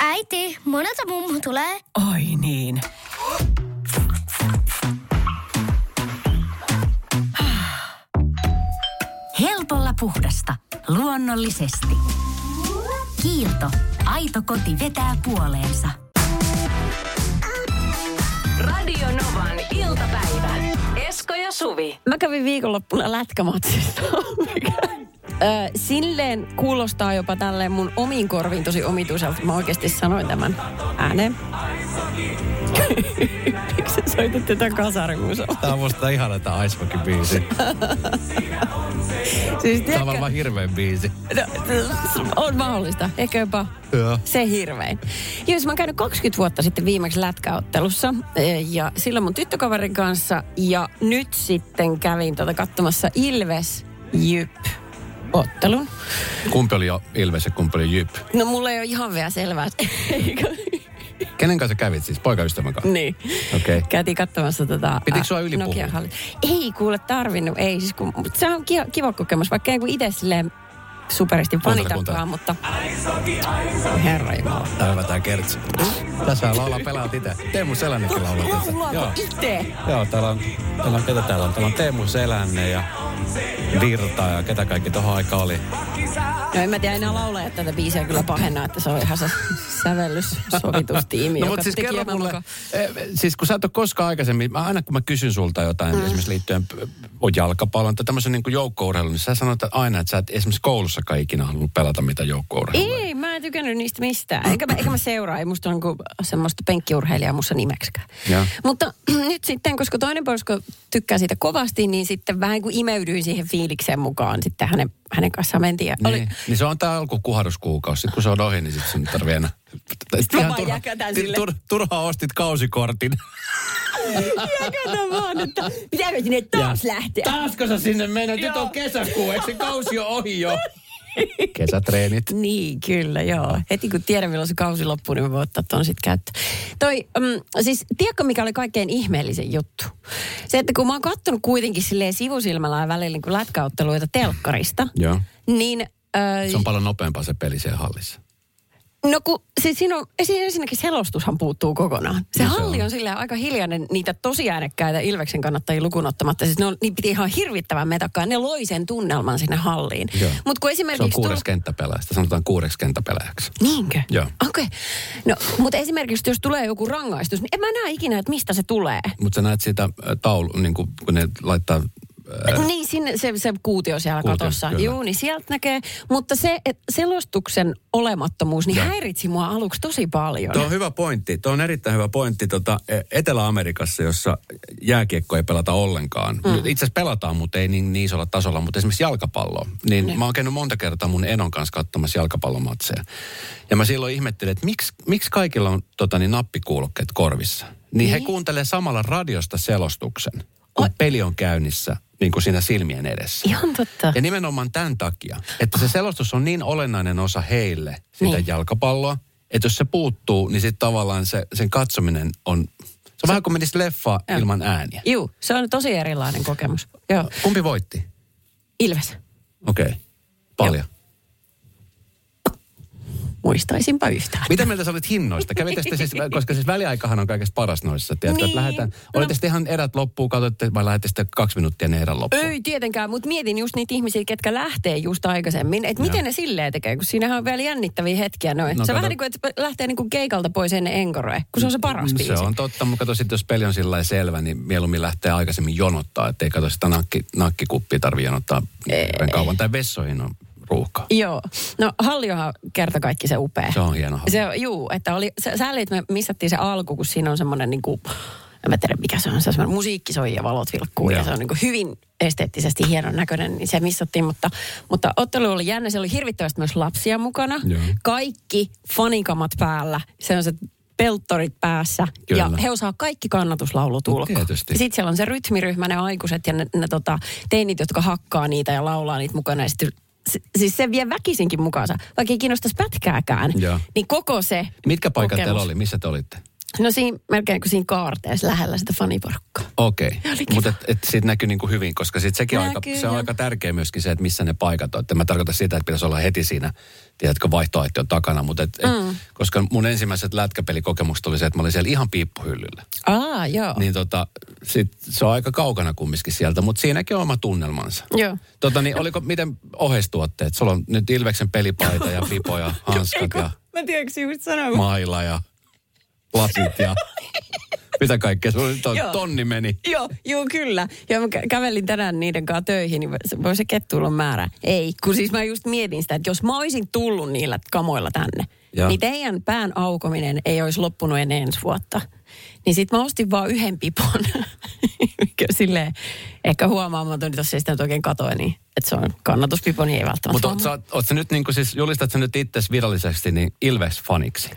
Äiti, monelta mummu tulee? Oi niin. Helpolla puhdasta. Luonnollisesti. Kiilto. Aito koti vetää puoleensa. Radio Novan iltapäivä. Esko ja Suvi. Mä kävin viikonloppuna lätkämatsissa. Ö, silleen kuulostaa jopa tälleen mun omiin korviin tosi omituiselta. Mä oikeasti sanoin tämän ääneen. Miksi sä soitit tätä kasarimusoa? Tää on musta ihana tää Ice Hockey biisi. Siis Tää on tiedätkö, vaan hirveän biisi. no, on mahdollista. Ehkä jopa Joo. se hirvein. Jos mä oon käynyt 20 vuotta sitten viimeksi lätkäottelussa eh, ja silloin mun tyttökaverin kanssa ja nyt sitten kävin tota katsomassa Ilves Jyp ottelun. Kumpi oli Ilves ja kumpi oli Jyp? No mulla ei ole ihan vielä selvää. Kenen kanssa kävit siis? Poikaystävän kanssa? niin. Okei. Okay. Käytiin katsomassa tota... Pitikö sua yli Nokia puhua? halli. Ei kuule tarvinnut, ei siis kun, mutta se on kiva, kiva kokemus, vaikka ei kun itse silleen superisti fanitakaan, mutta... Herra Jumala. Tää hyvä tää kertsi. Tässä laulaa pelaat itse. Teemu Selännekin laulaa tässä. Laulaako itse? Joo, täällä on, täällä on, ketä täällä on? Täällä on Teemu Selänne ja Virta ja ketä kaikki tohon aikaan oli. No en mä tiedä enää laulajat tätä biisiä kyllä pahenna, että se on ihan se sävellyssovitustiimi, No joka mutta siis kerro mulle, mukaan. eh, siis kun sä et ole koskaan aikaisemmin, mä aina kun mä kysyn sulta jotain, mm. esimerkiksi liittyen on jalkapallon tai tämmöisen niin joukkourheilun, niin sä sanot että aina, että sä et esimerkiksi koulussakaan ikinä halunnut pelata mitään joukkourheilua. Ei, mä en tykännyt niistä mistään. Eikä mä, eikä mä seuraa, ei musta ole niinku semmoista penkkiurheilijaa musta nimeksikään. Joo. Mutta nyt sitten, koska toinen porusko tykkää siitä kovasti, niin sitten vähän kuin imeydyin siihen fiilikseen mukaan. Sitten hänen, hänen kanssaan mentiin. Ja Niin, oli, niin se on tää alkukuharuskuukausi. Sitten kun se on ohi, niin sitten sun ei tarvii enää. Sitten Ihan sille. tur, turhaa ostit kausikortin. Jäkätä vaan, että pitääkö sinne taas lähteä? Taasko sä sinne mennä? Nyt on kesäkuu, eikö se kausi ole ohi jo? Kesätreenit. Niin, kyllä, joo. Heti kun tiedän, milloin se kausi loppuu, niin mä voin ottaa tuon sitten käyttöön. Toi, mm, siis tiedätkö, mikä oli kaikkein ihmeellisen juttu? Se, että kun mä oon kattonut kuitenkin silleen sivusilmällä ja välillä niin lätkäotteluita telkkarista, Joo. niin... Äh, Se on paljon nopeampaa se peli siellä hallissa. No kun siis siinä on, ensinnäkin selostushan puuttuu kokonaan. Se No se halli on. silleen aika hiljainen niitä tosi äänekkäitä Ilveksen kannattajia lukunottamatta. Siis ne on, niin piti ihan hirvittävän metakkaa. Ne loi sen tunnelman sinne halliin. Mutta kun Se esimerkiksi... on kuudes tull- kenttäpelaaja. Sitä sanotaan kuudeksi kenttäpelaajaksi. Niinkö? Joo. Okei. Okay. No, mutta esimerkiksi jos tulee joku rangaistus, niin en mä näe ikinä, että mistä se tulee. Mutta sä näet sitä äh, taulu, niin kuin, kun ne laittaa... Äh, Niin, sinne se, se kuutio siellä Kuutio, katossa. kyllä. Joo, niin sieltä näkee. Mutta se, että selostuksen olemattomuus, niin Joo. häiritsi mua aluksi tosi paljon. Tuo on hyvä pointti. Tuo on erittäin hyvä pointti. Tota, Etelä-Amerikassa, jossa jääkiekko ei pelata ollenkaan. Mm. Itse asiassa pelataan, mutta ei niin, niin isolla tasolla. Mutta esimerkiksi jalkapalloa. Niin Ne. mä oon käynyt monta kertaa mun enon kanssa katsomassa jalkapallomatseja. Ja mä silloin ihmettelin, että miksi, miksi kaikilla on tota, niin nappikuulokkeet korvissa. Niin, he Niin. kuuntelee samalla radiosta selostuksen, kun peli on käynnissä niin kuin siinä silmien edessä. Ihan totta. Ja nimenomaan tämän takia, että se selostus on niin olennainen osa heille sitä Niin. jalkapalloa, että jos se puuttuu, niin sitten tavallaan se, sen katsominen on... Se on vähän kuin menisi leffa ilman ääniä. Juu, se on tosi erilainen kokemus. Joo. Kumpi voitti? Ilves. Okei. Okay. Paljon. Muistaisinpa yhtään. Mitä mieltä sä olit hinnoista? Kävitte siis, koska siis väliaikahan on kaikesta paras noissa. Tiedätkö, Niin. että lähdetään, olitte sitten ihan erät loppuun, katsoitte, vai lähdette sitten kaksi minuuttia ne erän loppuun? Ei tietenkään, mutta mietin just niitä ihmisiä, ketkä lähtee just aikaisemmin. Että miten ne silleen tekee, kun siinähän on vielä jännittäviä hetkiä noin. No se kato. vähän niin kuin, että lähtee niin kuin keikalta pois ennen enkoroe, kun se on se paras Se biisi. on totta, mutta kato sitten, jos peli on sillä selvä, niin mieluummin lähtee aikaisemmin jonottaa, ettei kato sitä nakki, nakkikuppia tarvitse jonottaa hirveän kauan. Tai vessoihin on ruuhka. Joo. No Halliohan kerta kaikki se upea. Se on hieno. Se on, juu, että oli, sä, sä että me missattiin se alku, kun siinä on semmoinen niin kuin, en mä tiedä mikä se on, se on semmoinen musiikki soi ja valot vilkkuu ja se on niin kuin hyvin esteettisesti hienon näköinen, niin se missattiin, mutta, mutta ottelu oli jännä, se oli hirvittävästi myös lapsia mukana. Joo. Kaikki fanikamat päällä, se on se pelttorit päässä Kyllä. ja he osaa kaikki kannatuslaulut No, ulkoa. tietysti. Sitten siellä on se rytmiryhmä, ne aikuiset ja ne, ne tota, teinit, jotka hakkaa niitä ja laulaa niitä mukana. Ja sit, s- siis se vie väkisinkin mukaansa, vaikka ei kiinnostaisi pätkääkään. Joo. Niin koko se Mitkä paikat kokemus. teillä oli? Missä te olitte? No siinä melkein kuin siinä kaarteessa lähellä sitä faniporukkaa. Okei, okay. mutta et, et siitä näkyy niin kuin hyvin, koska sit sekin on aika, Näkyy, se on joo. aika tärkeä myöskin se, että missä ne paikat on. Että mä tarkoitan sitä, että pitäisi olla heti siinä, tiedätkö, vaihtoehtojen takana. Mutta et, et, Mm. koska mun ensimmäiset lätkäpelikokemukset oli se, että mä olin siellä ihan piippuhyllyllä. Aa, joo. Niin tota, sit se on aika kaukana kumminkin sieltä, mutta siinäkin on oma tunnelmansa. Joo. Tota niin, oliko, miten oheistuotteet? Sulla on nyt Ilveksen pelipaita ja pipo ja hanskat ja Mä tiedätkö just sanoa. maila ja lasit ja mitä kaikkea. On Joo. tonni meni. Joo, joo, kyllä. Ja mä kä- kävelin tänään niiden kanssa töihin, niin se- voi se kettuilla määrä. Ei, kun siis mä just mietin sitä, että jos mä olisin tullut niillä kamoilla tänne, Joo. niin teidän pään aukominen ei olisi loppunut ennen ensi vuotta. Niin sit mä ostin vaan yhden pipon. Mikä silleen, ehkä huomaamaton, jos ei sitä nyt oikein katoa, niin että se on kannatuspipo, niin ei välttämättä Mutta oot, sä- oot sä nyt niin kuin siis, julistat sä nyt itse virallisesti niin Ilves-faniksi?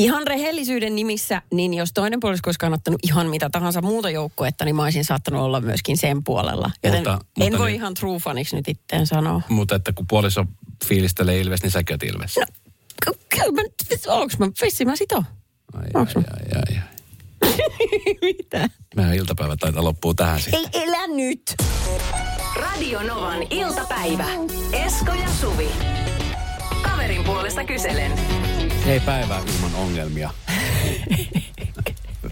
Ihan rehellisyyden nimissä, niin jos toinen puolisko olisi kannattanut ihan mitä tahansa muuta joukkuetta, niin mä olisin saattanut olla myöskin sen puolella. Joten Mutta- en mutta voi niin- ihan true faniksi nyt itteen sanoa. Mutta että kun puoliso fiilistelee Ilves, niin säkin oot Ilves. No, ky- kyllä mä nyt, onks mä, vissi mä sit oon. Ai, onks ai, mä? ai, ai, ai. Mitä? Meidän iltapäivä taitaa loppuu tähän sitten. Ei elä nyt. Radio Novan iltapäivä. Esko ja Suvi. Kaverin puolesta kyselen. Ei päivää ilman ongelmia.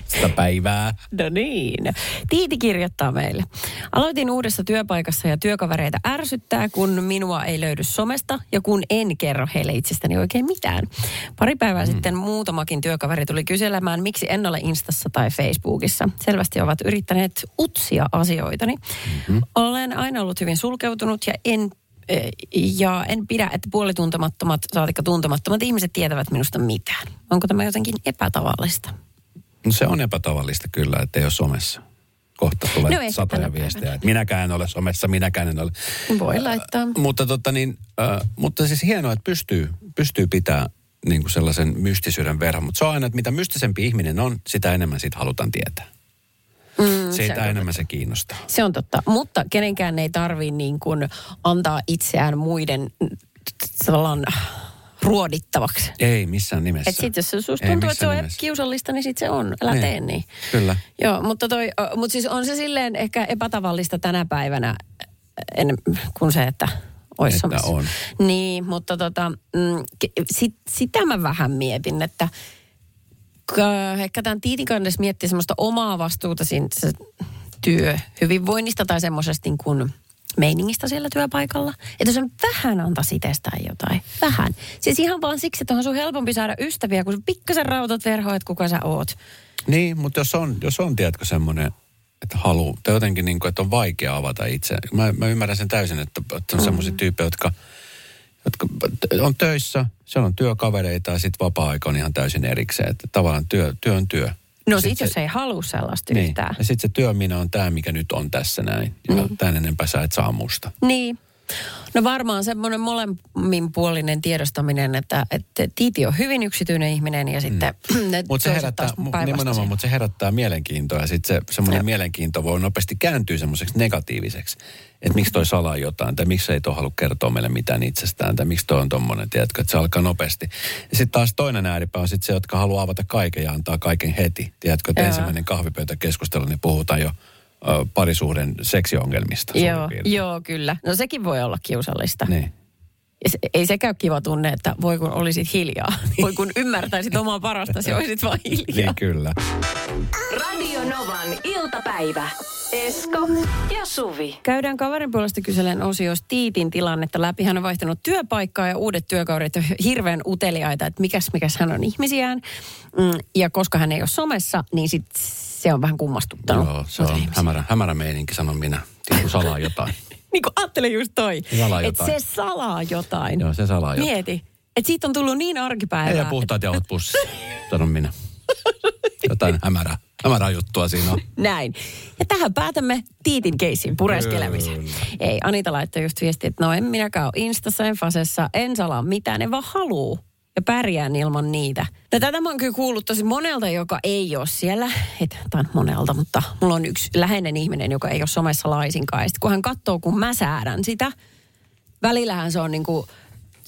Sitä päivää. No niin. Tiiti kirjoittaa meille. Aloitin uudessa työpaikassa ja työkavereita ärsyttää, kun minua ei löydy somesta ja kun en kerro heille itsestäni oikein mitään. Pari päivää mm. sitten muutamakin työkaveri tuli kyselemään, miksi en ole Instassa tai Facebookissa. Selvästi ovat yrittäneet utsia asioitani. Mm-hmm. Olen aina ollut hyvin sulkeutunut ja en ja en pidä, että puolituntemattomat, saatikka tuntemattomat ihmiset tietävät minusta mitään. Onko tämä jotenkin epätavallista? No se on epätavallista kyllä, että ei ole somessa. Kohta tulee No satoja tänä viestejä, että minäkään en ole somessa, minäkään en ole. Voi laittaa. Mutta, tota niin, äh, mutta siis hienoa, että pystyy, pystyy pitää niin kuin sellaisen mystisyyden verran. Mutta se on aina, että mitä mystisempi ihminen on, sitä enemmän siitä halutaan tietää. Mm, Siitä on enemmän se kiinnostaa. Se on totta, mutta kenenkään ei tarvii niin kuin antaa itseään muiden tavallaan ruodittavaksi. Ei missään nimessä. Et sit jos se susta tuntuu, että se on nimessä. kiusallista, niin sit se on. Älä Niin. tee niin. Kyllä. Joo, mutta, toi, mutta siis on se silleen ehkä epätavallista tänä päivänä, en, kun se, että olisi Että on. Niin, mutta tota, mm, sit, sitä mä vähän mietin, että ehkä tämän Tiitin kanssa miettii semmoista omaa vastuuta siinä se työhyvinvoinnista tai semmoisesta niin kuin meiningistä siellä työpaikalla. Että jos sen vähän antaisi itsestään jotain. Vähän. Siis ihan vaan siksi, että on sun helpompi saada ystäviä, kun sä pikkasen rautat verhoa, että kuka sä oot. Niin, mutta jos on, jos on tiedätkö, semmoinen, että haluaa, tai jotenkin niin kuin, että on vaikea avata itse. Mä, mä ymmärrän sen täysin, että, että on semmoisia tyyppejä, jotka, jotka on töissä, siellä on työkavereita ja sitten vapaa-aika on ihan täysin erikseen. Että tavallaan työ, työ on työ. No Sit sit, se- jos ei halua sellaista Niin. yhtään. Ja sitten se työ minä on tämä, mikä nyt on tässä näin. Ja mm. tämän enempää sä et saa musta. Niin. No varmaan semmoinen molemminpuolinen tiedostaminen, että, että Tiiti on hyvin yksityinen ihminen ja sitten ne Mutta se herättää, nimenomaan, mutta se herättää mielenkiintoa ja sitten se semmoinen mielenkiinto voi nopeasti kääntyä semmoiseksi negatiiviseksi. Että miksi toi salaa jotain, tai miksi ei toi halua kertoa meille mitään itsestään, tai miksi toi on tommonen, tiedätkö, että se alkaa nopeasti. Ja sitten taas toinen ääripää on sitten se, jotka haluaa avata kaiken ja antaa kaiken heti. Tiedätkö, että Joo. ensimmäinen kahvipöytäkeskustelu, niin puhutaan jo parisuhden seksiongelmista. Joo, joo, kyllä. No sekin voi olla kiusallista. Niin. Se, ei sekään kiva tunne, että voi kun olisit hiljaa. Voi kun ymmärtäisit omaa parastasi, olisit vaan hiljaa. Niin kyllä. Radio Novan iltapäivä. Esko ja Suvi. Käydään kaverin puolesta kyselen osiossa Tiitin tilannetta läpi. Hän on vaihtanut työpaikkaa ja uudet työkaverit on hirveän uteliaita, että mikäs, mikäs hän on ihmisiään. Mm, ja koska hän ei ole somessa, niin sit se on vähän kummastuttanut. Joo, se on ihmisiä. hämärä, hämärä meininki, sanon minä. Tiedätkö, salaa jotain. Niin kuin ajattelin just toi. Salaa Että jotain. se salaa jotain. Joo, se salaa jotain. Mieti. Että siitä on tullut niin arkipäivää. Ei ja puhtaat jauhot pussissa, sanon minä. Jotain hämärää, hämärää juttua siinä on. Näin. Ja tähän päätämme Tiitin keissin pureskelemisen. Ei, Anita laittoi just viesti, että no en minäkään ole Instassa, en Fasessa, en salaa mitään, en vaan haluu ja pärjään ilman niitä. Tätä mä oon kyllä kuullut tosi monelta, joka ei ole siellä. Et, tai monelta, mutta mulla on yksi läheinen ihminen, joka ei ole somessa laisinkaan. Ja sit kun hän katsoo, kun mä säädän sitä, välillähän se on niinku,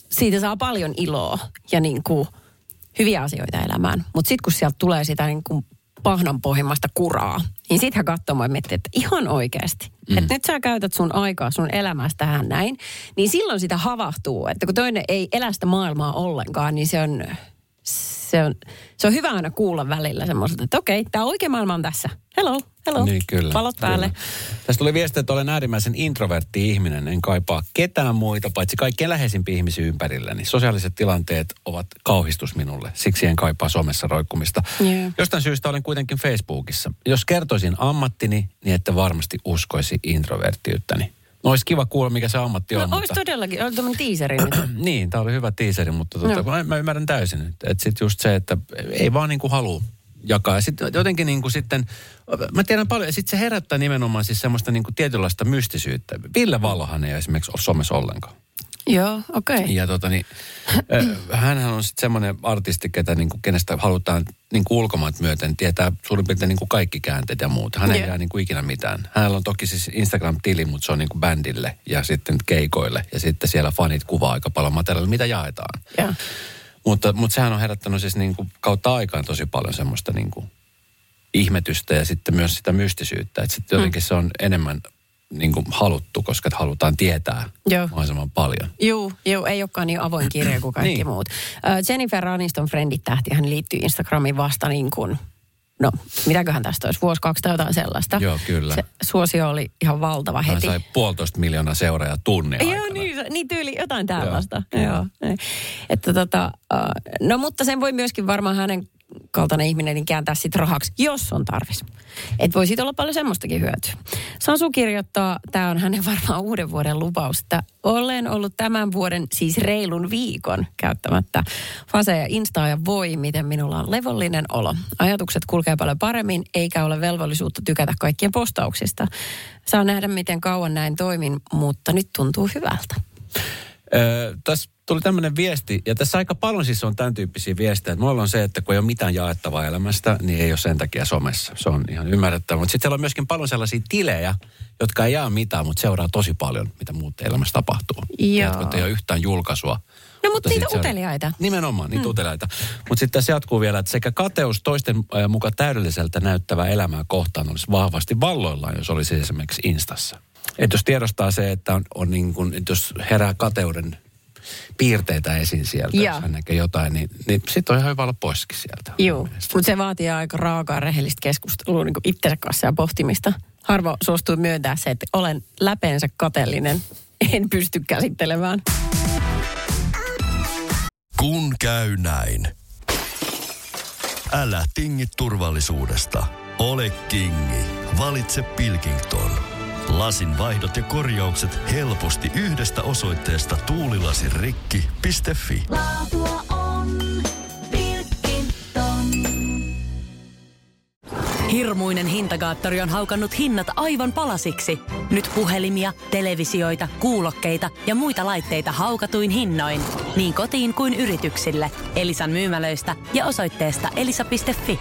siitä saa paljon iloa ja niinku hyviä asioita elämään. Mutta sitten kun sieltä tulee sitä niin kuin pahnan pohjimmasta kuraa, niin sit hän katsoo ja miettii, että ihan oikeasti. Mm. Että nyt sä käytät sun aikaa sun elämästä tähän näin. Niin silloin sitä havahtuu, että kun toinen ei elä sitä maailmaa ollenkaan, niin se on, se on, se on hyvä aina kuulla välillä semmoiselta, että okei, tämä oikea maailma on tässä. Hello, hello. Niin, kyllä. Valot päälle. Kyllä. Tässä tuli viesti, että olen äärimmäisen introvertti ihminen. En kaipaa ketään muita, paitsi kaikkien läheisimpiä ihmisiä ympärilläni. Sosiaaliset tilanteet ovat kauhistus minulle. Siksi en kaipaa somessa roikkumista. Joo. Jostain syystä olen kuitenkin Facebookissa. Jos kertoisin ammattini, niin ette varmasti uskoisi introverttiyttäni. No olisi kiva kuulla, mikä se ammatti on. No, mutta... olisi todellakin, oli tämmöinen teaseri nyt. niin, tämä oli hyvä tiiseri, mutta tota, No. mä, mä ymmärrän täysin. Että et sitten just se, että ei vaan niinku halua jakaa. Ja sitten jotenkin niinku sitten, mä tiedän paljon, ja sitten se herättää nimenomaan siis semmoista niinku tietynlaista mystisyyttä. Ville Vallohan ei esimerkiksi ole Suomessa ollenkaan. Joo, okei. Okay. Ja tota niin, hänhän on sitten semmoinen artisti, ketä niinku, kenestä halutaan niinku ulkomaat myöten tietää suurin piirtein niinku kaikki käänteet ja muut. Hän ei jää niinku ikinä mitään. Hänellä on toki siis Instagram-tili, mutta se on niinku bändille ja sitten keikoille. Ja sitten siellä fanit kuvaa aika paljon materiaalia, mitä jaetaan. Joo. Mutta, mutta sehän on herättänyt siis niin kuin kautta aikaan tosi paljon semmoista niin kuin ihmetystä ja sitten myös sitä mystisyyttä. Että sitten jotenkin se on enemmän niin kuin haluttu, koska halutaan tietää Joo. mahdollisimman paljon. Juu, juu, ei olekaan niin avoin kirja kuin kaikki Niin. muut. Jennifer Aniston friendit tähti, hän liittyy Instagramiin vasta niin kuin, no mitäköhän tästä olisi, vuosi kaksi tai jotain sellaista. Joo, kyllä. Se suosio oli ihan valtava Hän heti. sai puolitoista miljoonaa seuraajaa tunnin Joo, aikana. niin, niin tyyli jotain tällaista. Joo, Joo, Joo. Että tota, uh, no mutta sen voi myöskin varmaan hänen kaltainen ihminen niin kääntää sit rahaksi, jos on tarvis. Että voi siitä olla paljon semmoistakin hyötyä. Sansu kirjoittaa, tämä on hänen varmaan uuden vuoden lupaus, että olen ollut tämän vuoden siis reilun viikon käyttämättä Fasea ja Instaa ja voi, miten minulla on levollinen olo. Ajatukset kulkee paljon paremmin, eikä ole velvollisuutta tykätä kaikkien postauksista. Saa nähdä, miten kauan näin toimin, mutta nyt tuntuu hyvältä. Öö, tässä tuli tämmöinen viesti, ja tässä aika paljon siis on tämän tyyppisiä viestejä. Mulla on se, että kun ei ole mitään jaettavaa elämästä, niin ei ole sen takia somessa. Se on ihan ymmärrettävää. Mutta sitten siellä on myöskin paljon sellaisia tilejä, jotka ei jaa mitään, mutta seuraa tosi paljon, mitä muut elämässä tapahtuu. Joo. Että ei ole yhtään julkaisua. No, mutta niitä uteliaita. Nimenomaan, niitä mm. uteliaita. Mutta sitten tässä jatkuu vielä, että sekä kateus toisten mukaan täydelliseltä näyttävää elämää kohtaan olisi vahvasti valloillaan, jos olisi esimerkiksi Instassa. Että jos tiedostaa se, että on, on niin kuin, että jos herää kateuden piirteitä esiin sieltä, Joo. jos hän näkee jotain, niin, niin sitten on ihan hyvä olla poiskin sieltä. Joo, mutta se vaatii aika raakaa rehellistä keskustelua niin itsensä kanssa ja pohtimista. Harvo suostuu myöntää se, että olen läpeensä kateellinen. En pysty käsittelemään. Kun käy näin. Älä tingi turvallisuudesta. Ole kingi. Valitse Pilkington. Lasin vaihdot ja korjaukset helposti yhdestä osoitteesta tuulilasirikki.fi. Laatua on Pilkington. Hirmuinen hintakaattori on haukannut hinnat aivan palasiksi. Nyt puhelimia, televisioita, kuulokkeita ja muita laitteita haukatuin hinnoin. Niin kotiin kuin yrityksille. Elisan myymälöistä ja osoitteesta elisa.fi.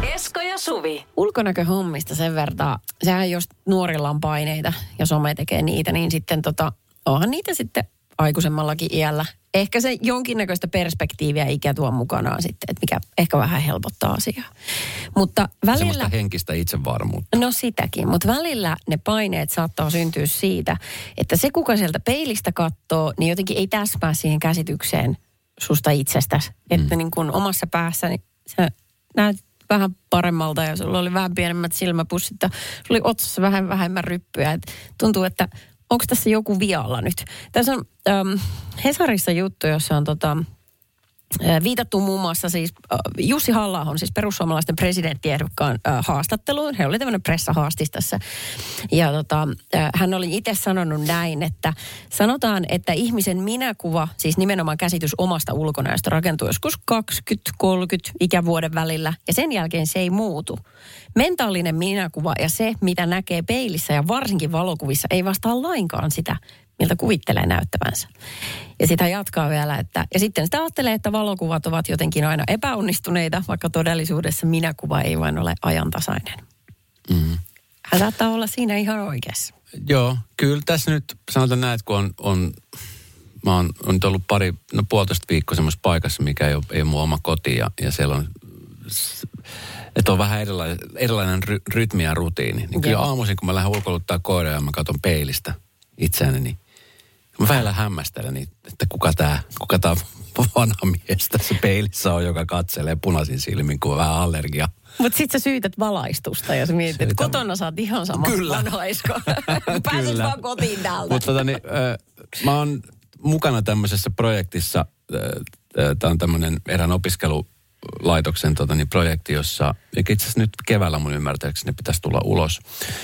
Esko ja Suvi. Ulkonäköhommista sen verran, sehän jos nuorilla on paineita ja some tekee niitä, niin sitten tota, onhan niitä sitten aikuisemmallakin iällä. Ehkä se jonkinnäköistä perspektiiviä ikä tuo mukanaan sitten, että mikä ehkä vähän helpottaa asiaa. Mutta välillä... Semmoista henkistä itsevarmuutta. No sitäkin, mutta välillä ne paineet saattaa syntyä siitä, että se kuka sieltä peilistä katsoo, niin jotenkin ei täsmää siihen käsitykseen susta itsestäsi. Mm. Että niin kuin omassa päässäni sä näet vähän paremmalta ja sulla oli vähän pienemmät silmäpussit ja sulla oli otsassa vähän vähemmän ryppyä. Et tuntuu, että onko tässä joku vialla nyt. Tässä on äm, Hesarissa juttu, jossa on tota, Viitattu muun muassa siis Jussi halla siis perussuomalaisten presidenttiehdokkaan haastatteluun. He oli tämmöinen pressahaastis tässä. Ja tota, hän oli itse sanonut näin, että sanotaan, että ihmisen minäkuva, siis nimenomaan käsitys omasta ulkonäöstä rakentuu joskus 20-30 ikävuoden välillä. Ja sen jälkeen se ei muutu. Mentaalinen minäkuva ja se, mitä näkee peilissä ja varsinkin valokuvissa, ei vastaa lainkaan sitä, miltä kuvittelee näyttävänsä. Ja sitä jatkaa vielä, että ja sitten sitä ajattelee, että valokuvat ovat jotenkin aina epäonnistuneita, vaikka todellisuudessa minäkuva ei vain ole ajantasainen. Mm. Hän saattaa olla siinä ihan oikeassa. Joo, kyllä tässä nyt sanotaan näin, että kun on, on mä oon, on nyt ollut pari, no puolitoista viikkoa semmoisessa paikassa, mikä ei ole, ei ole mun oma koti ja, ja siellä on, että on vähän erilainen, erilainen ry, rytmi ja rutiini. Niin kyllä aamuisin, kun mä lähden ulkoiluttaa koiraa ja mä katson peilistä itseäni, niin mä välillä hämmästelen, että kuka tää, kuka tää vanha mies tässä peilissä on, joka katselee punaisin silmin, kun on vähän allergia. Mutta sitten sä syytät valaistusta ja sä mietit, että Syytän. kotona oot ihan sama Kyllä. vanhaisko. Pääsis Kyllä. vaan kotiin täältä. Mutta tota, niin, äh, mä oon mukana tämmöisessä projektissa, tämä on tämmöinen erään opiskelulaitoksen tota, niin, projekti, jossa itse asiassa nyt keväällä mun ymmärtääkseni pitäisi tulla ulos, äh,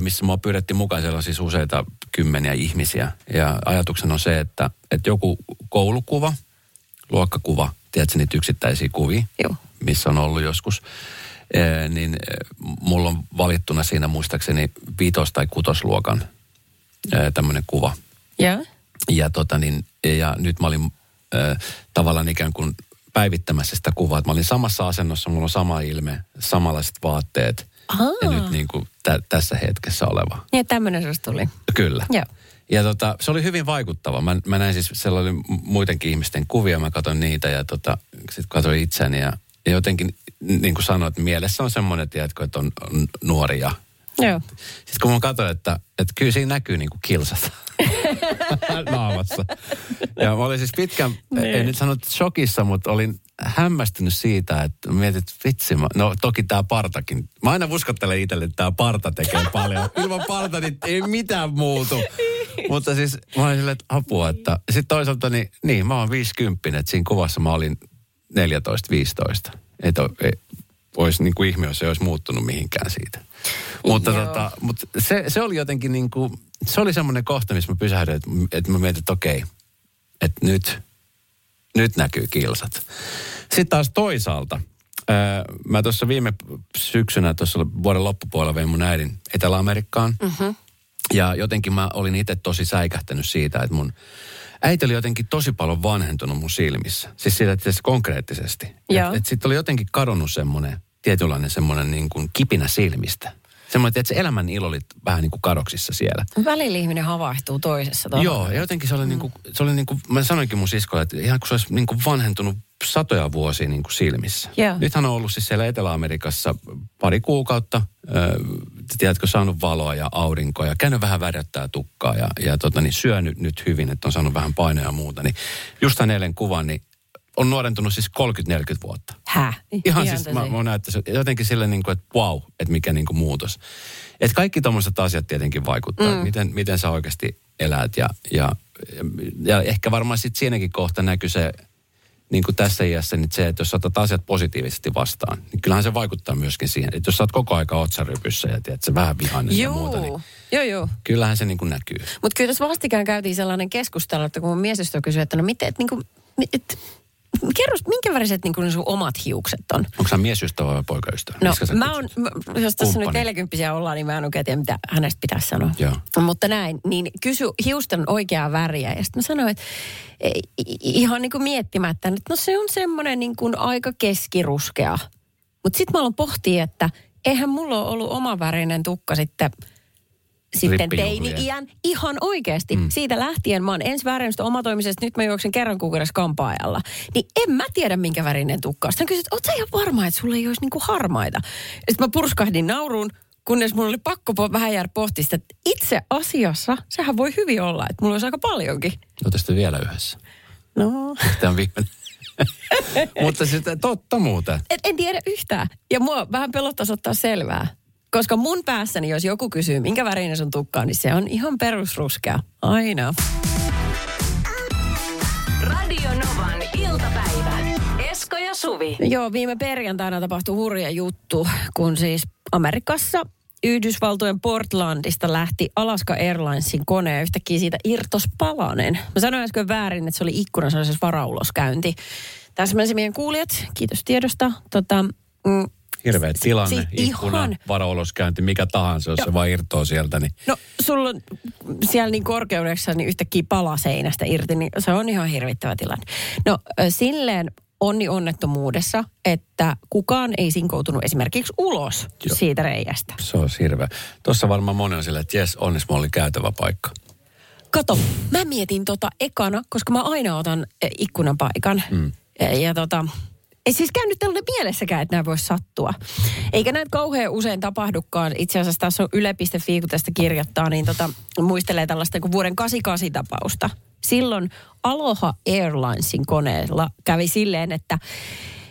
missä mua pyydettiin mukaan. Siellä on siis useita kymmeniä ihmisiä. Ja ajatuksena on se, että, että joku koulukuva, luokkakuva, tiedätkö niitä yksittäisiä kuvia, Joo. missä on ollut joskus, niin mulla on valittuna siinä muistaakseni viitos- tai kutosluokan tämmöinen kuva. Joo. Ja, tota niin, ja nyt mä olin äh, tavallaan ikään kuin päivittämässä sitä kuvaa. Että mä olin samassa asennossa, mulla on sama ilme, samanlaiset vaatteet. Ja nyt niin kuin tä, tässä hetkessä oleva. Niin, tämmöinen susta tuli. Kyllä. Joo. Ja tota, se oli hyvin vaikuttava. Mä, mä näin siis, oli muidenkin ihmisten kuvia, mä katsoin niitä ja tota, sitten katsoin itseäni ja, ja jotenkin niin kuin sanoin, että mielessä on semmoinen, tiedätkö, että on, on nuori ja Joo. Sitten kun mä katsoin, että, että kyllä siinä näkyy niin kuin kilsat naamassa. Ja mä olin siis pitkän, en nyt sano shokissa, mutta olin hämmästynyt siitä, että mietin, että vitsi, mä, no toki tämä partakin. Mä aina uskottelen itselle, että tämä parta tekee paljon. Ilman parta niin ei mitään muutu. Mutta siis mä olin silleen, että apua, että sitten toisaalta niin, niin mä oon 50, että siinä kuvassa mä olin 14-15. Että ei- olisi niin kuin ihme, jos se olisi muuttunut mihinkään siitä. Mutta, tota, mutta se, se oli jotenkin niin kuin, se oli semmoinen kohta, missä mä pysähdyin, että, että mä mietin, että okei, että nyt, nyt näkyy kilsat. Sitten taas toisaalta, ää, mä tuossa viime syksynä, tuossa vuoden loppupuolella vein mun äidin Etelä-Amerikkaan. Mm-hmm. Ja jotenkin mä olin itse tosi säikähtänyt siitä, että mun äiti oli jotenkin tosi paljon vanhentunut mun silmissä. Siis siitä se konkreettisesti. Että et sitten oli jotenkin kadonnut semmoinen tietynlainen semmoinen niin kuin kipinä silmistä. Semmoinen, että se elämän ilo oli vähän niin kuin kadoksissa siellä. Välillä ihminen havahtuu toisessa tavalla. Joo, ja jotenkin se oli, mm. niin kuin, se oli niin kuin, mä sanoinkin mun siskolle, että ihan kuin se olisi niin kuin vanhentunut satoja vuosia niin kuin silmissä. Joo. Nythän on ollut siis siellä Etelä-Amerikassa pari kuukautta, ö, tiedätkö, saanut valoa ja aurinkoa ja käynyt vähän värjättää tukkaa ja, ja tota, niin syönyt nyt hyvin, että on saanut vähän painoa ja muuta. Niin just tämän eilen kuvan, niin on nuorentunut siis 30-40 vuotta. Häh? Ihan, siis tosi. mä, mä näyttäisin jotenkin sille niin kuin, että wow, että mikä niin kuin muutos. Että kaikki tuommoiset asiat tietenkin vaikuttaa, mm. miten, miten sä oikeasti elät ja, ja, ja ehkä varmaan sitten siinäkin kohta näkyy se, niin kuin tässä iässä, niin se, että jos otat asiat positiivisesti vastaan, niin kyllähän se vaikuttaa myöskin siihen. Että jos sä oot koko aika otsarypyssä ja tiedät, se vähän vihainen ja muuta, niin Joo, joo, kyllähän se niin kuin näkyy. Mutta kyllä tässä vastikään käytiin sellainen keskustelu, että kun mun miesystä kysyi, että no miten, että niinku, et, kerro, minkä väriset ne sun omat hiukset on? Onko sä miesystävä vai poikaystävä? No, Miskä mä oon, jos tässä nyt Kumppani. 40 ollaan, niin mä en oikein tiedä, mitä hänestä pitäisi sanoa. Joo. Mutta näin, niin kysy hiusten oikeaa väriä. Ja sitten mä sanoin, että ihan niin kuin miettimättä, että no se on semmoinen niin kuin aika keskiruskea. Mutta sitten mä aloin pohtia, että eihän mulla ole ollut omavärinen tukka sitten sitten teini-iän ihan oikeasti. Mm. Siitä lähtien mä oon ensi värjännyt sitä omatoimisesti, nyt mä juoksen kerran kuukaudessa kampaajalla. Niin en mä tiedä, minkä värinen tukka on. Sitten että oot sä ihan varma, että sulla ei olisi niinku harmaita? Sitten mä purskahdin nauruun, kunnes mun oli pakko vähän jäädä pohtia sitä, että itse asiassa sehän voi hyvin olla, että mulla olisi aika paljonkin. Sitten vielä yhdessä. No, Tämä on viimeinen. Mutta sitten totta muuten. et, en tiedä yhtään. Ja mua vähän pelottaisi ottaa selvää. Koska mun päässäni, jos joku kysyy, minkä värinen sun tukka on, niin se on ihan perusruskea. Aina. Radio Novan iltapäivä. ja Suvi. Joo, viime perjantaina tapahtui hurja juttu, kun siis Amerikassa Yhdysvaltojen Portlandista lähti Alaska Airlinesin kone ja yhtäkkiä siitä irtos palanen. Mä sanoin äsken väärin, että se oli ikkunan sellaisessa varauloskäynti. Täsmäsi meidän kuulijat, kiitos tiedosta. Tota, mm, Hirveä tilanne, Siis ikkuna, ihan- varauloskäynti, mikä tahansa, jos se vaan irtoaa sieltä, niin No sulla on siellä niin korkeudessa niin yhtäkkiä pala seinästä irti, niin se on ihan hirvittävä tilanne. No silleen onni onnettomuudessa, että kukaan ei sinkoutunut esimerkiksi ulos Joo. siitä reiästä. se on hirveä. Tuossa varmaan moni on silleen, että jes, onnes mulla oli käytävä paikka. Kato, mä mietin tota ekana, koska mä aina otan eh, ikkunan paikan. Mm. Ja, ja tota, ei siis käynyt tällainen mielessäkään, että nämä voisi sattua. Eikä näitä kauhean usein tapahdukaan. Itse asiassa tässä on yle.fi, kun tästä kirjoittaa, niin tota, muistelee tällaista kuin vuoden 88 tapausta. Silloin Aloha Airlinesin koneella kävi silleen, että,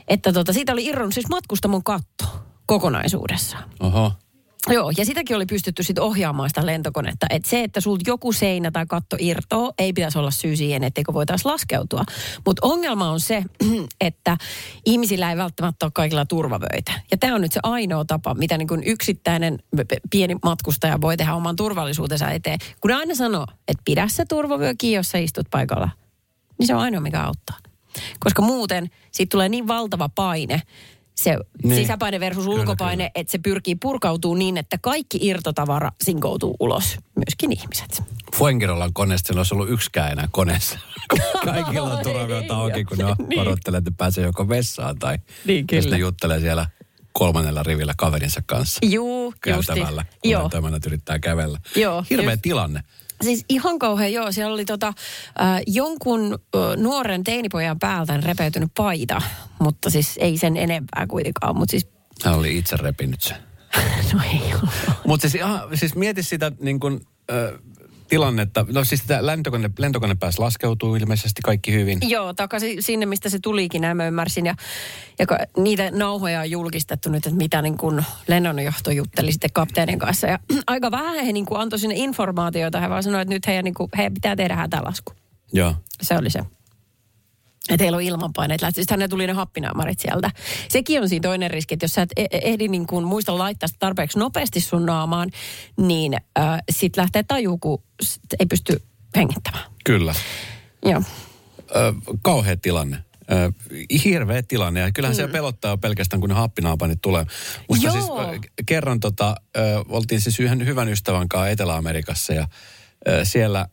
että tota, siitä oli irronnut siis matkustamon katto kokonaisuudessaan. Oho. Joo, ja sitäkin oli pystytty sitten ohjaamaan sitä lentokonetta. Että se, että sulta joku seinä tai katto irtoo, ei pitäisi olla syy siihen, etteikö voitaisiin laskeutua. Mutta ongelma on se, että ihmisillä ei välttämättä ole kaikilla turvavöitä. Ja tämä on nyt se ainoa tapa, mitä niin kuin yksittäinen pieni matkustaja voi tehdä oman turvallisuutensa eteen. Kun aina sanoo, että pidä se turvavyö kiinni, jos sä istut paikalla, niin se on ainoa, mikä auttaa. Koska muuten siitä tulee niin valtava paine, se Niin. niin. sisäpaine versus Kyllä, ulkopaine, kyllä. että se pyrkii purkautuu niin, että kaikki irtotavara sinkoutuu ulos, myöskin ihmiset. Fuengirolan koneesta siellä olisi ollut yksikään enää koneessa. Kaikilla on turvavyötä auki, kun ne Niin. odottelee, että pääsee joko vessaan tai Niin, jos kyllä. ne juttelee siellä kolmannella rivillä kaverinsa kanssa. Juu, Käytävällä, kun Joo. yrittää kävellä. Joo, Hirveä just. tilanne. Siis ihan kauhean, joo. Siellä oli tota, äh, jonkun äh, nuoren teinipojan päältä repeytynyt paita, mutta siis ei sen enempää kuitenkaan. Mutta siis, Hän oli itse repinyt sen. no ei. Mutta siis, siis mieti sitä niin kun, ö, tilannetta. No siis tämä lentokone, lentokone pääsi laskeutuu ilmeisesti kaikki hyvin. Joo, takaisin sinne, mistä se tulikin, näin mä ymmärsin. Ja, ja niitä nauhoja on julkistettu nyt, että mitä niin kuin lennonjohto jutteli sitten kapteenin kanssa. Ja aika vähän he niin kuin antoi sinne informaatiota. He vaan sanoivat, että nyt heidän, niin kuin, heidän pitää tehdä hätälasku. Joo. Se oli se. Että heillä on ilmanpaineet lähti. Sitten tuli ne happinaamarit sieltä. Sekin on siinä toinen riski, että jos sä et e- e- ehdi niin kuin muista laittaa sitä tarpeeksi nopeasti sun naamaan, niin äh, sit lähtee taju, kun sit ei pysty hengittämään. Kyllä. Joo. Ö, kauhea tilanne. Ö, hirveä tilanne. Ja kyllähän mm. se pelottaa pelkästään, kun ne happinaapanit tulee. Musta Joo. siis ö, kerran tota, ö, oltiin siis yhden hyvän ystävän kanssa Etelä-Amerikassa ja ö, siellä,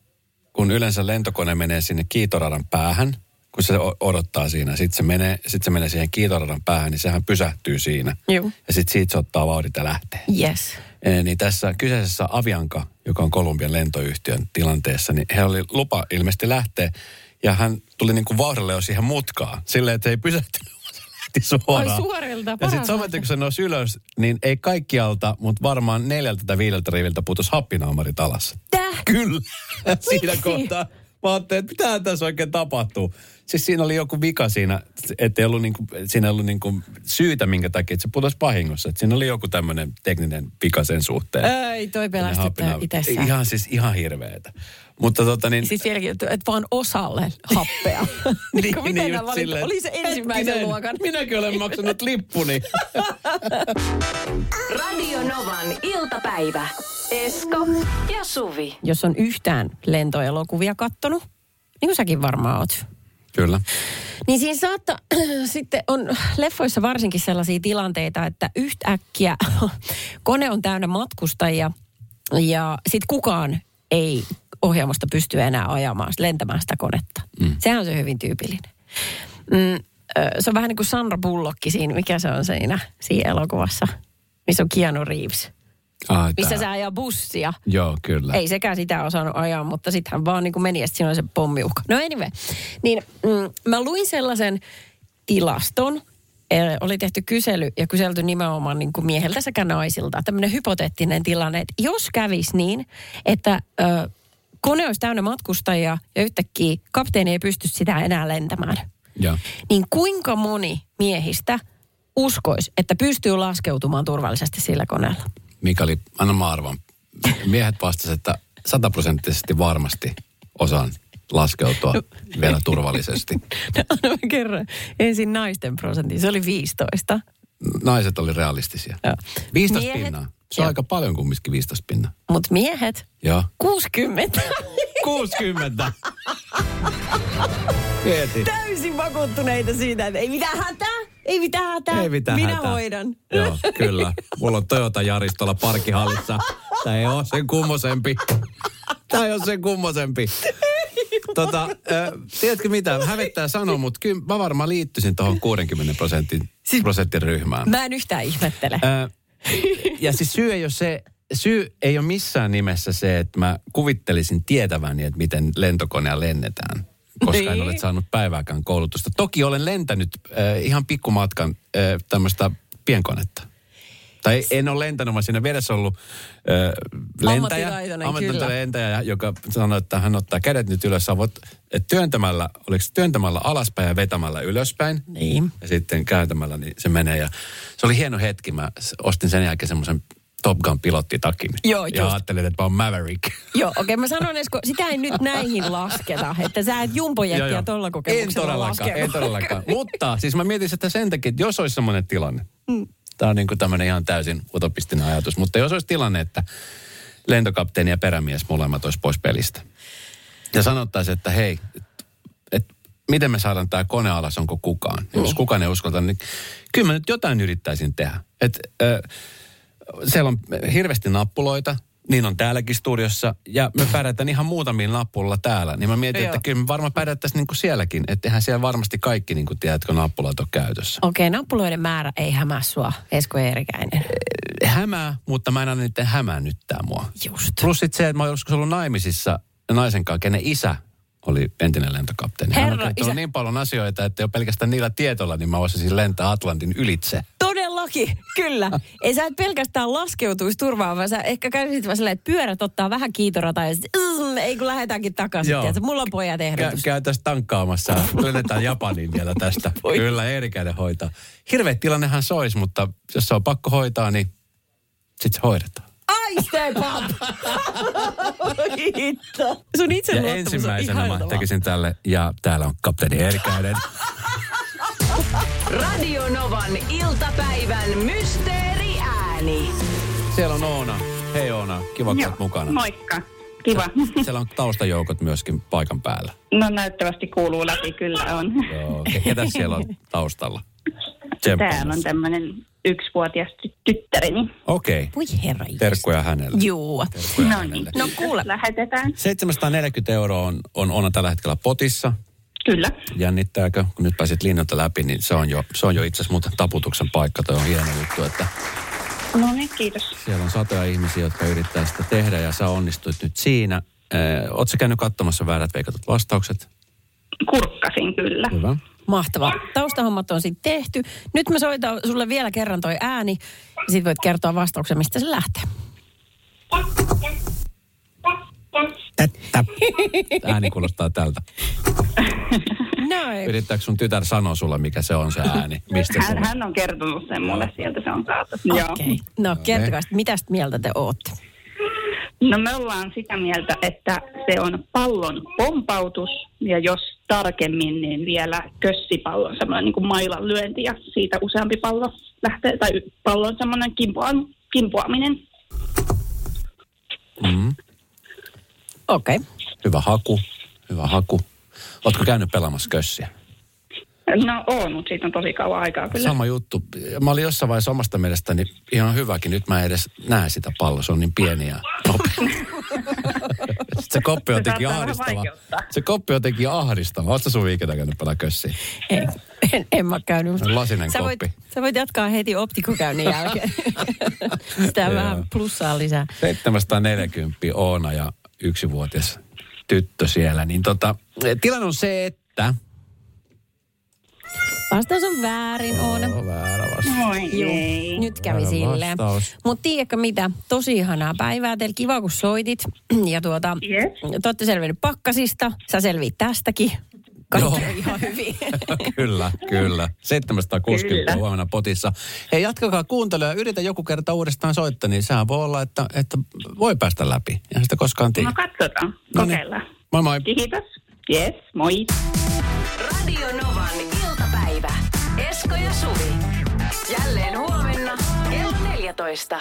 kun yleensä lentokone menee sinne kiitoradan päähän, kun se odottaa siinä, sitten se menee, sit se menee siihen kiitoradan päähän, niin sehän pysähtyy siinä. Joo. Ja sitten siitä se ottaa vauhdit ja lähtee. Yes. Eh, niin tässä kyseisessä Avianka, joka on Kolumbian lentoyhtiön tilanteessa, niin he oli lupa ilmeisesti lähteä. Ja hän tuli niin kuin vauhdilla jo siihen mutkaan, silleen, että se ei pysähtynyt, lähti suoraan. Ai suorilta, Ja sitten samaten, kun se nousi ylös, niin ei kaikkialta, mutta varmaan neljältä tai viideltä riviltä putosi happinaamarit alas. Täh? Kyllä. Siinä kohtaa mä ajattelin, että mitä tässä oikein tapahtuu. Siis siinä oli joku vika siinä, että ollut niinku, siinä ei ollut niinku syytä, minkä takia että se putosi vahingossa. Että siinä oli joku tämmöinen tekninen vika sen suhteen. Ei, toi happina- itsessään. Ihan siis ihan hirveetä. Mutta tota niin... Siis vieläkin, että että vaan osalle happea. niin, kuin miten nämä valittu? Oli se ensimmäisen hetkinen, luokan. Minäkin olen maksanut lippuni. Radio Novan iltapäivä. Esko ja Suvi. Jos on yhtään lentoelokuvia kattonut, niin kuin säkin varmaan oot. Kyllä. Niin siinä saattaa, sitten on leffoissa varsinkin sellaisia tilanteita, että yhtäkkiä kone on täynnä matkustajia ja sitten kukaan ei ohjaamosta pysty enää ajamaan, lentämään sitä konetta. Mm. Sehän on se hyvin tyypillinen. Mm, se on vähän niin kuin Sandra Bullock siinä, mikä se on siinä, siinä elokuvassa, missä on Keanu Reeves. Ai, Missä tää. se ajaa bussia. Joo, kyllä. Ei sekään sitä osannut ajaa, mutta sitten hän vaan niin kuin meni ja sit siinä oli se pommiuhka. No anyway, niin mm, mä luin sellaisen tilaston, oli tehty kysely ja kyselty nimenomaan niin kuin mieheltä sekä naisilta. Tämmöinen hypoteettinen tilanne, että jos kävisi niin, että ö, kone olisi täynnä matkustajia ja yhtäkkiä kapteeni ei pysty sitä enää lentämään, Joo. niin kuinka moni miehistä uskoisi, että pystyy laskeutumaan turvallisesti sillä koneella? Mikä oli, anna mä arvan. Miehet vastasivat, että sataprosenttisesti varmasti osaan. laskeutua vielä turvallisesti. No, anna mä kerron. Ensin naisten prosentti, se oli 15. Naiset oli realistisia. Joo. 15 Miehet- pinnaa. Se on Joo. aika paljon kumminkin 15 pinnaa. Mutta miehet, Joo. 60. 60. Mieti. Täysin vakuuttuneita siitä, että ei mitään hätää, ei mitään hätää. Ei mitään Minä hätää. hoidan. Joo, kyllä. Mulla on Toyota Yaris tuolla parkkihallissa. Tämä ei ole sen kummosempi. Tämä ei ole sen kummosempi. Tota, äh, tiedätkö mitä, hävettää sanoa, mutta kyllä mä varmaan liittyisin tuohon 60 prosentin, Siis- prosentin ryhmään. Mä en yhtään ihmettele. Ö, ja siis syy ei ole se, syy ei ole missään nimessä se, että mä kuvittelisin tietäväni, että miten lentokonea lennetään. Koska en Niin. ole saanut päivääkään koulutusta. Toki olen lentänyt äh, ihan pikkumatkan äh, tämmöistä pienkonetta. Tai en ole lentänyt, vaan siinä vieressä ollut äh, lentäjä, kyllä. lentäjä, joka sanoi, että hän ottaa kädet nyt ylös. Voit että työntämällä, oliko se työntämällä alaspäin ja vetämällä ylöspäin. Niin. Ja sitten kääntämällä niin se menee. Ja se oli hieno hetki. Mä ostin sen jälkeen semmoisen Top Gun pilottitakin. Joo, ja just. ajattelin, että mä oon Maverick. Joo, okei, mä sanon Esko, sitä ei nyt näihin lasketa, että sä et jumpojättiä tuolla En kokemuksella todellakaan, laske. en todellakaan. Mutta siis mä mietin sitä sen takia, että jos olisi semmoinen tilanne. Mm. Tämä on niin kuin tämmöinen ihan täysin utopistinen ajatus. Mutta jos olisi tilanne, että lentokapteeni ja perämies molemmat olisi pois pelistä. Ja sanottaisiin, että hei, et, et, miten me saadaan tämä kone alas, onko kukaan? Ja Jos kukaan ei uskalta, niin kyllä mä nyt jotain yrittäisin tehdä. Et, äh, siellä on hirveästi nappuloita, niin on täälläkin studiossa, ja me pärjätään ihan muutamilla nappuloilla täällä. Niin mä mietin, Joo. että kyllä me varmaan pärjättäisiin niinku sielläkin, että eihän siellä varmasti kaikki, niin kuin tiedätkö, nappulat on käytössä. Okei, nappuloiden määrä ei hämää sua, Esko Eerikäinen. Hämää, mutta mä en anna niiden hämäännyttää mua. Just. Plus sit se, että mä oon joskus ollut naimisissa naisen kanssa, kenen isä oli entinen lentokapteeni. Hän on Herra isä. niin paljon asioita, että jo pelkästään niillä tietoilla, niin mä osaisin lentää Atlantin ylitse. Todellakin, kyllä. Ei sä et pelkästään laskeutuisi turvaan, vaan sä ehkä kävisit vaan silleen, että pyörät ottaa vähän kiitorataa ja sitten ei kun lähdetäänkin takaisin. Joo. Tiedätkö? Mulla on pojat Kä- ehdotus. käytäisiin tankkaamassa lennetään Japaniin vielä tästä. Voi. Kyllä, Eerikäinen hoitaa. Hirveä tilannehan se olisi, mutta jos se on pakko hoitaa, niin sitten se hoidetaan. I step up! Sun itse Ja ensimmäisenä mä tekisin tälle, ja täällä on kapteeni Eerikäinen. Radio Novan iltapäivän mysteeriääni. Siellä on Oona. Hei Oona, kiva olet mukana. Moikka. Kiva. Siellä on taustajoukot myöskin paikan päällä. No näyttävästi kuuluu läpi, kyllä on. Joo. Ke- Ketä siellä on taustalla? Täällä on tämmöinen yksivuotias ty- tyttäreni. Okei. Voi herra Terkkuja hänelle. Juu. Terkkuja No hänelle. niin, No kuule. Lähetetään. 740 euroa on, on Oona tällä hetkellä potissa. Kyllä. Jännittääkö? Kun nyt pääsit linjalta läpi, niin se on jo, se on jo itse asiassa muuten taputuksen paikka. Toi on hieno juttu, että No niin, kiitos. siellä on satoja ihmisiä, jotka yrittää sitä tehdä ja sä onnistuit nyt siinä. Oletko käynyt katsomassa väärät veikatut vastaukset? Kurkkasin kyllä. Hyvä. Mahtavaa. Taustahommat on sitten tehty. Nyt mä soitan sulle vielä kerran toi ääni. Ja sit voit kertoa vastauksen, mistä se lähtee. Tättä. Ääni kuulostaa tältä. Näin. Yrittääkö sun tytär sanoa sulle, mikä se on se ääni? Mistä se Hän, on? hän on kertonut sen mulle, sieltä se on saatu. Joo. Okei. No kertokaa, mitä mieltä te ootte? No me ollaan sitä mieltä, että se on pallon pompautus ja jos tarkemmin, niin vielä kössipallon semmoinen niin kuin mailan lyönti ja siitä useampi pallo lähtee, tai pallon semmoinen kimpuam, kimpuaminen. Mm. Okei. Okay. Hyvä haku. Hyvä haku. Ootko käynyt pelaamassa kössiä? No on, mutta siitä on tosi kauan aikaa kyllä. Sama juttu. Mä olin jossain vaiheessa omasta mielestäni ihan hyväkin. Nyt mä en edes näe sitä palloa. Se on niin pieni ja nopea. Se koppi on jotenkin vähän ahdistava. Se koppi on jotenkin ahdistava. Oletko sun ikinä käynyt pelaa kössiä? Ei, en, en mä käynyt. Lasinen sä voit, koppi. sä voit jatkaa heti optikokäynnin jälkeen. Sitä vähän plussaa lisää. 740 Oona ja yksivuotias tyttö siellä. Niin tota, tilanne on se, että... Vastaus on väärin, Oona. Oh, väärä vastaus. Juu, nyt kävi Väärä silleen. Mutta tiedätkö mitä? Tosi ihanaa päivää teillä. Kiva, kun soitit. Ja tuota, Yes. te olette selvinnyt pakkasista. Sä selviit tästäkin. Kaikki Joo. on ihan hyvin. kyllä, kyllä. 760 Kyllä. on huomenna potissa. Hei, jatkakaa kuuntelua ja yritä joku kerta uudestaan soittaa, niin sehän voi olla, että, että voi päästä läpi. Eihän sitä koskaan tiedä. No katsotaan, No niin. kokeillaan. Moi moi. Kiitos. Yes, moi. Radio Novan iltapäivä. Esko ja Suvi. Jälleen huomenna kello 14.